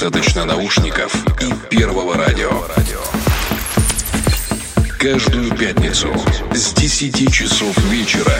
Достаточно наушников и первого радио. Каждую пятницу с 10 часов вечера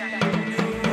Bye.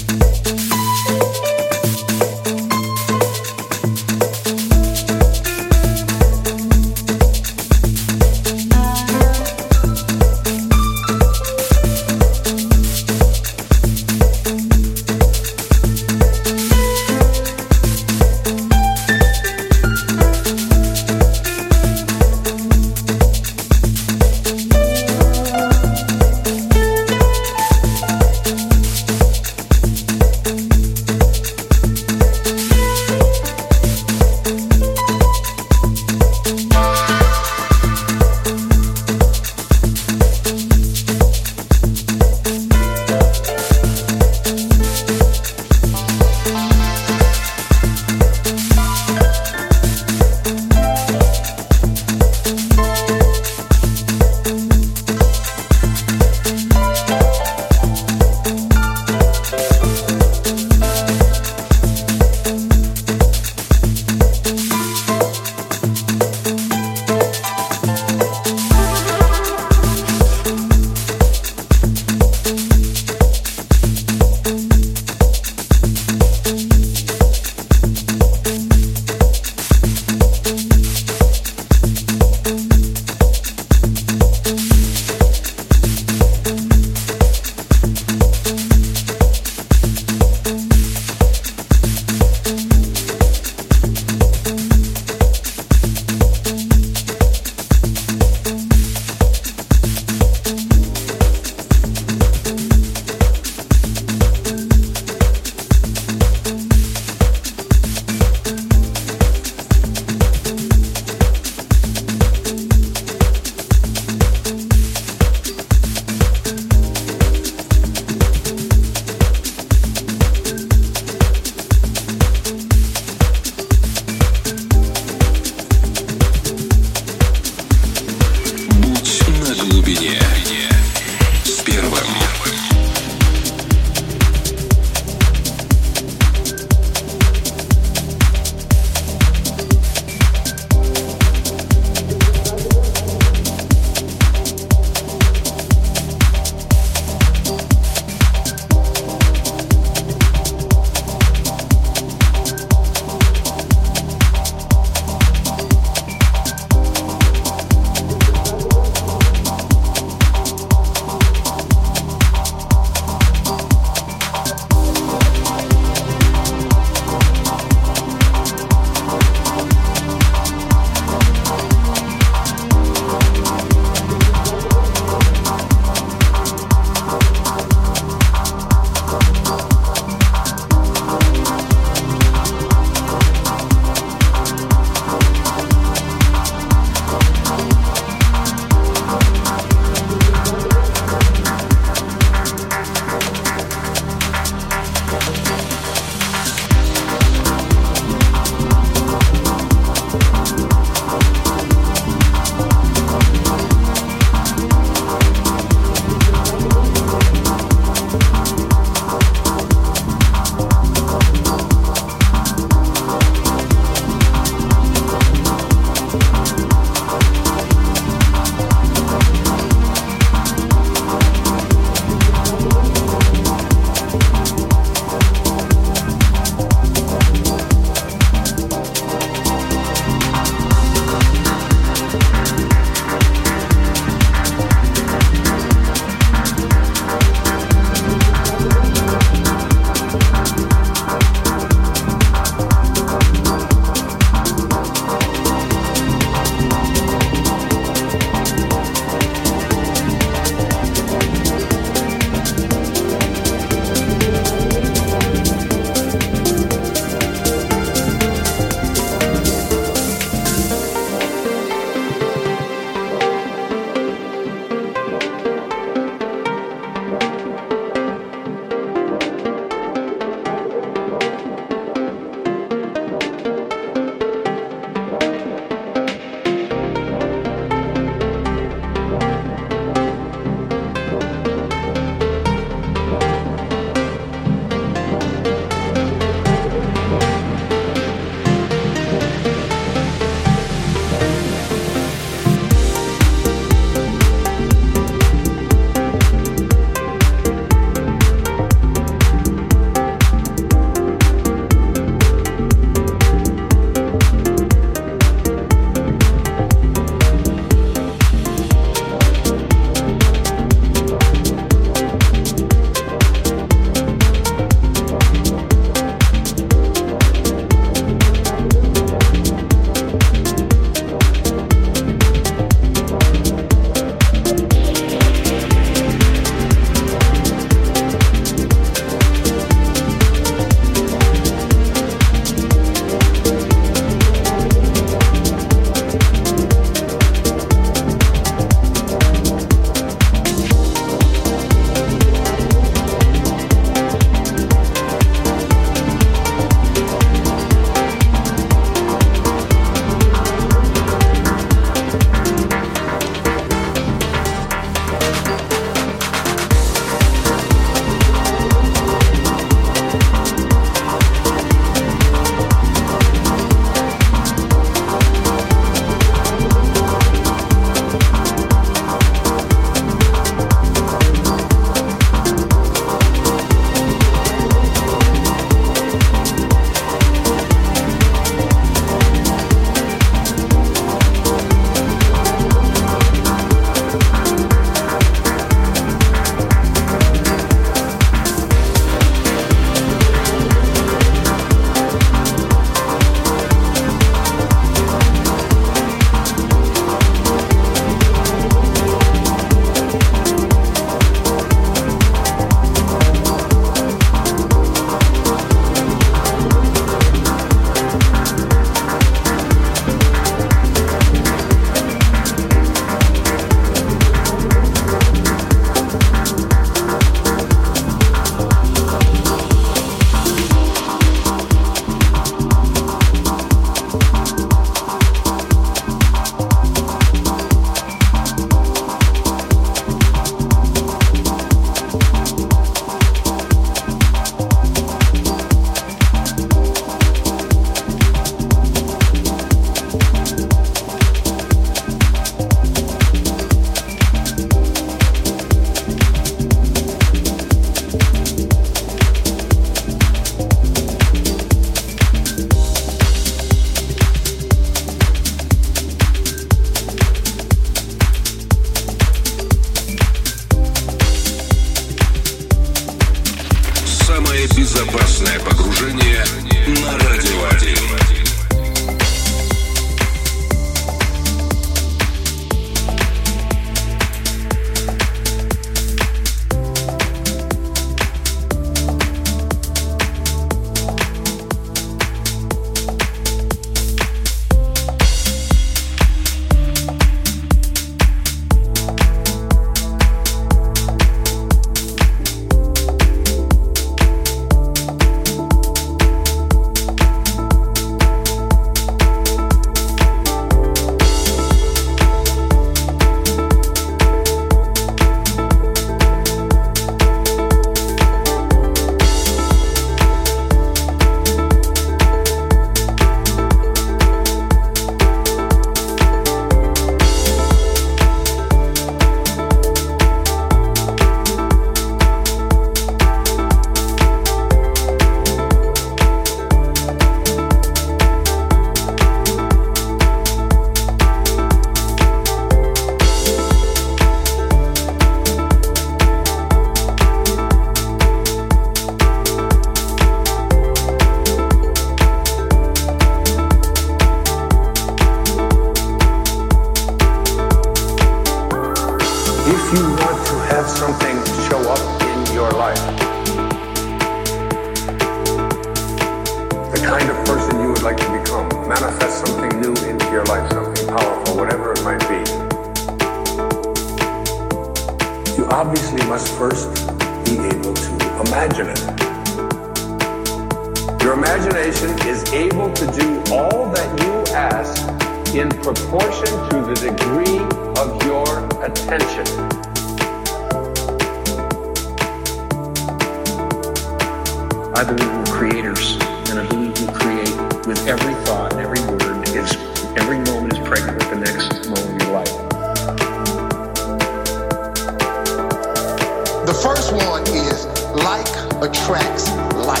The first one is like attracts like.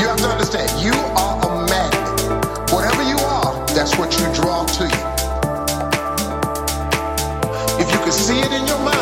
You have to understand, you are a magnet. Whatever you are, that's what you draw to you. If you can see it in your mind,